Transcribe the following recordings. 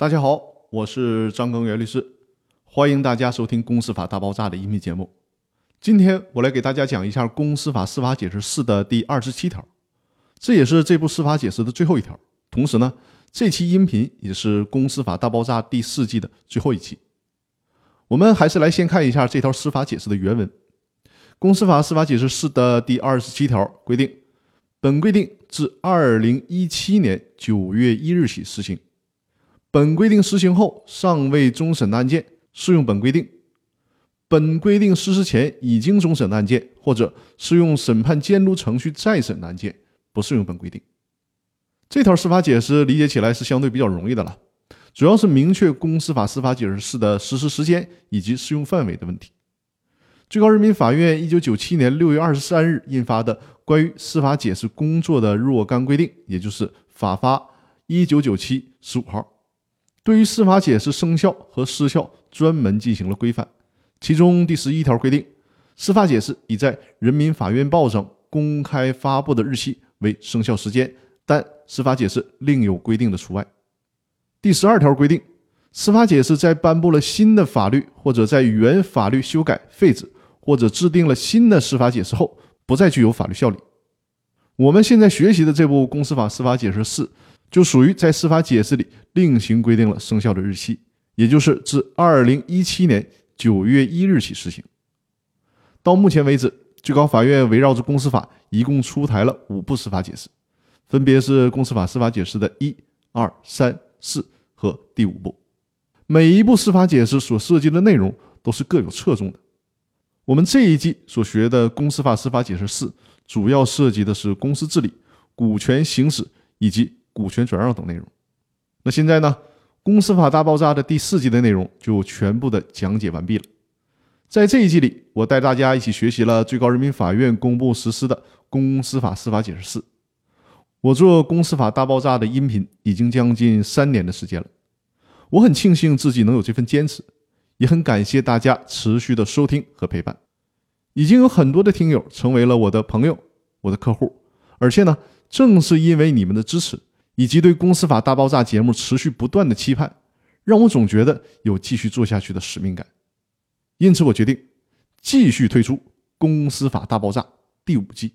大家好，我是张根元律师，欢迎大家收听《公司法大爆炸》的音频节目。今天我来给大家讲一下《公司法司法解释四》的第二十七条，这也是这部司法解释的最后一条。同时呢，这期音频也是《公司法大爆炸》第四季的最后一期。我们还是来先看一下这条司法解释的原文，《公司法司法解释四》的第二十七条规定，本规定自二零一七年九月一日起施行。本规定施行后尚未终审的案件适用本规定；本规定实施前已经终审的案件或者适用审判监督程序再审的案件不适用本规定。这条司法解释理解起来是相对比较容易的了，主要是明确公司法司法解释四的实施时间以及适用范围的问题。最高人民法院一九九七年六月二十三日印发的《关于司法解释工作的若干规定》，也就是法发一九九七十五号。对于司法解释生效和失效专门进行了规范，其中第十一条规定，司法解释以在人民法院报上公开发布的日期为生效时间，但司法解释另有规定的除外。第十二条规定，司法解释在颁布了新的法律或者在原法律修改废止或者制定了新的司法解释后，不再具有法律效力。我们现在学习的这部《公司法司法解释四》。就属于在司法解释里另行规定了生效的日期，也就是自二零一七年九月一日起施行。到目前为止，最高法院围绕着公司法一共出台了五部司法解释，分别是公司法司法解释的一、二、三、四和第五部。每一部司法解释所涉及的内容都是各有侧重的。我们这一季所学的公司法司法解释四，主要涉及的是公司治理、股权行使以及。股权转让等内容。那现在呢？公司法大爆炸的第四季的内容就全部的讲解完毕了。在这一季里，我带大家一起学习了最高人民法院公布实施的公司法司法解释四。我做公司法大爆炸的音频已经将近三年的时间了。我很庆幸自己能有这份坚持，也很感谢大家持续的收听和陪伴。已经有很多的听友成为了我的朋友、我的客户，而且呢，正是因为你们的支持。以及对《公司法大爆炸》节目持续不断的期盼，让我总觉得有继续做下去的使命感。因此，我决定继续推出《公司法大爆炸》第五季。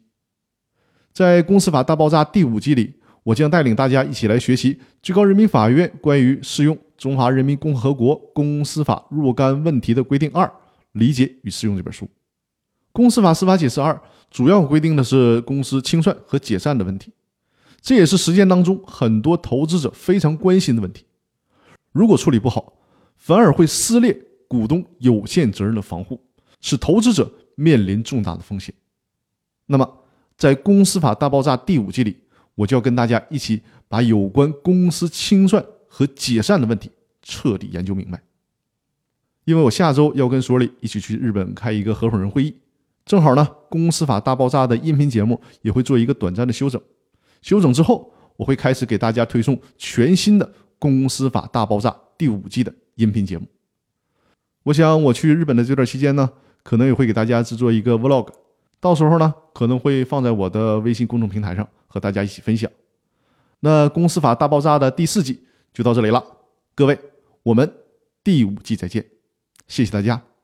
在《公司法大爆炸》第五季里，我将带领大家一起来学习最高人民法院关于适用《中华人民共和国公司法》若干问题的规定二理解与适用这本书。《公司法司法解释二》主要规定的是公司清算和解散的问题。这也是实践当中很多投资者非常关心的问题。如果处理不好，反而会撕裂股东有限责任的防护，使投资者面临重大的风险。那么，在《公司法大爆炸》第五季里，我就要跟大家一起把有关公司清算和解散的问题彻底研究明白。因为我下周要跟索里一起去日本开一个合伙人会议，正好呢，《公司法大爆炸》的音频节目也会做一个短暂的休整。休整之后，我会开始给大家推送全新的《公司法大爆炸》第五季的音频节目。我想我去日本的这段期间呢，可能也会给大家制作一个 vlog，到时候呢，可能会放在我的微信公众平台上和大家一起分享。那《公司法大爆炸》的第四季就到这里了，各位，我们第五季再见，谢谢大家。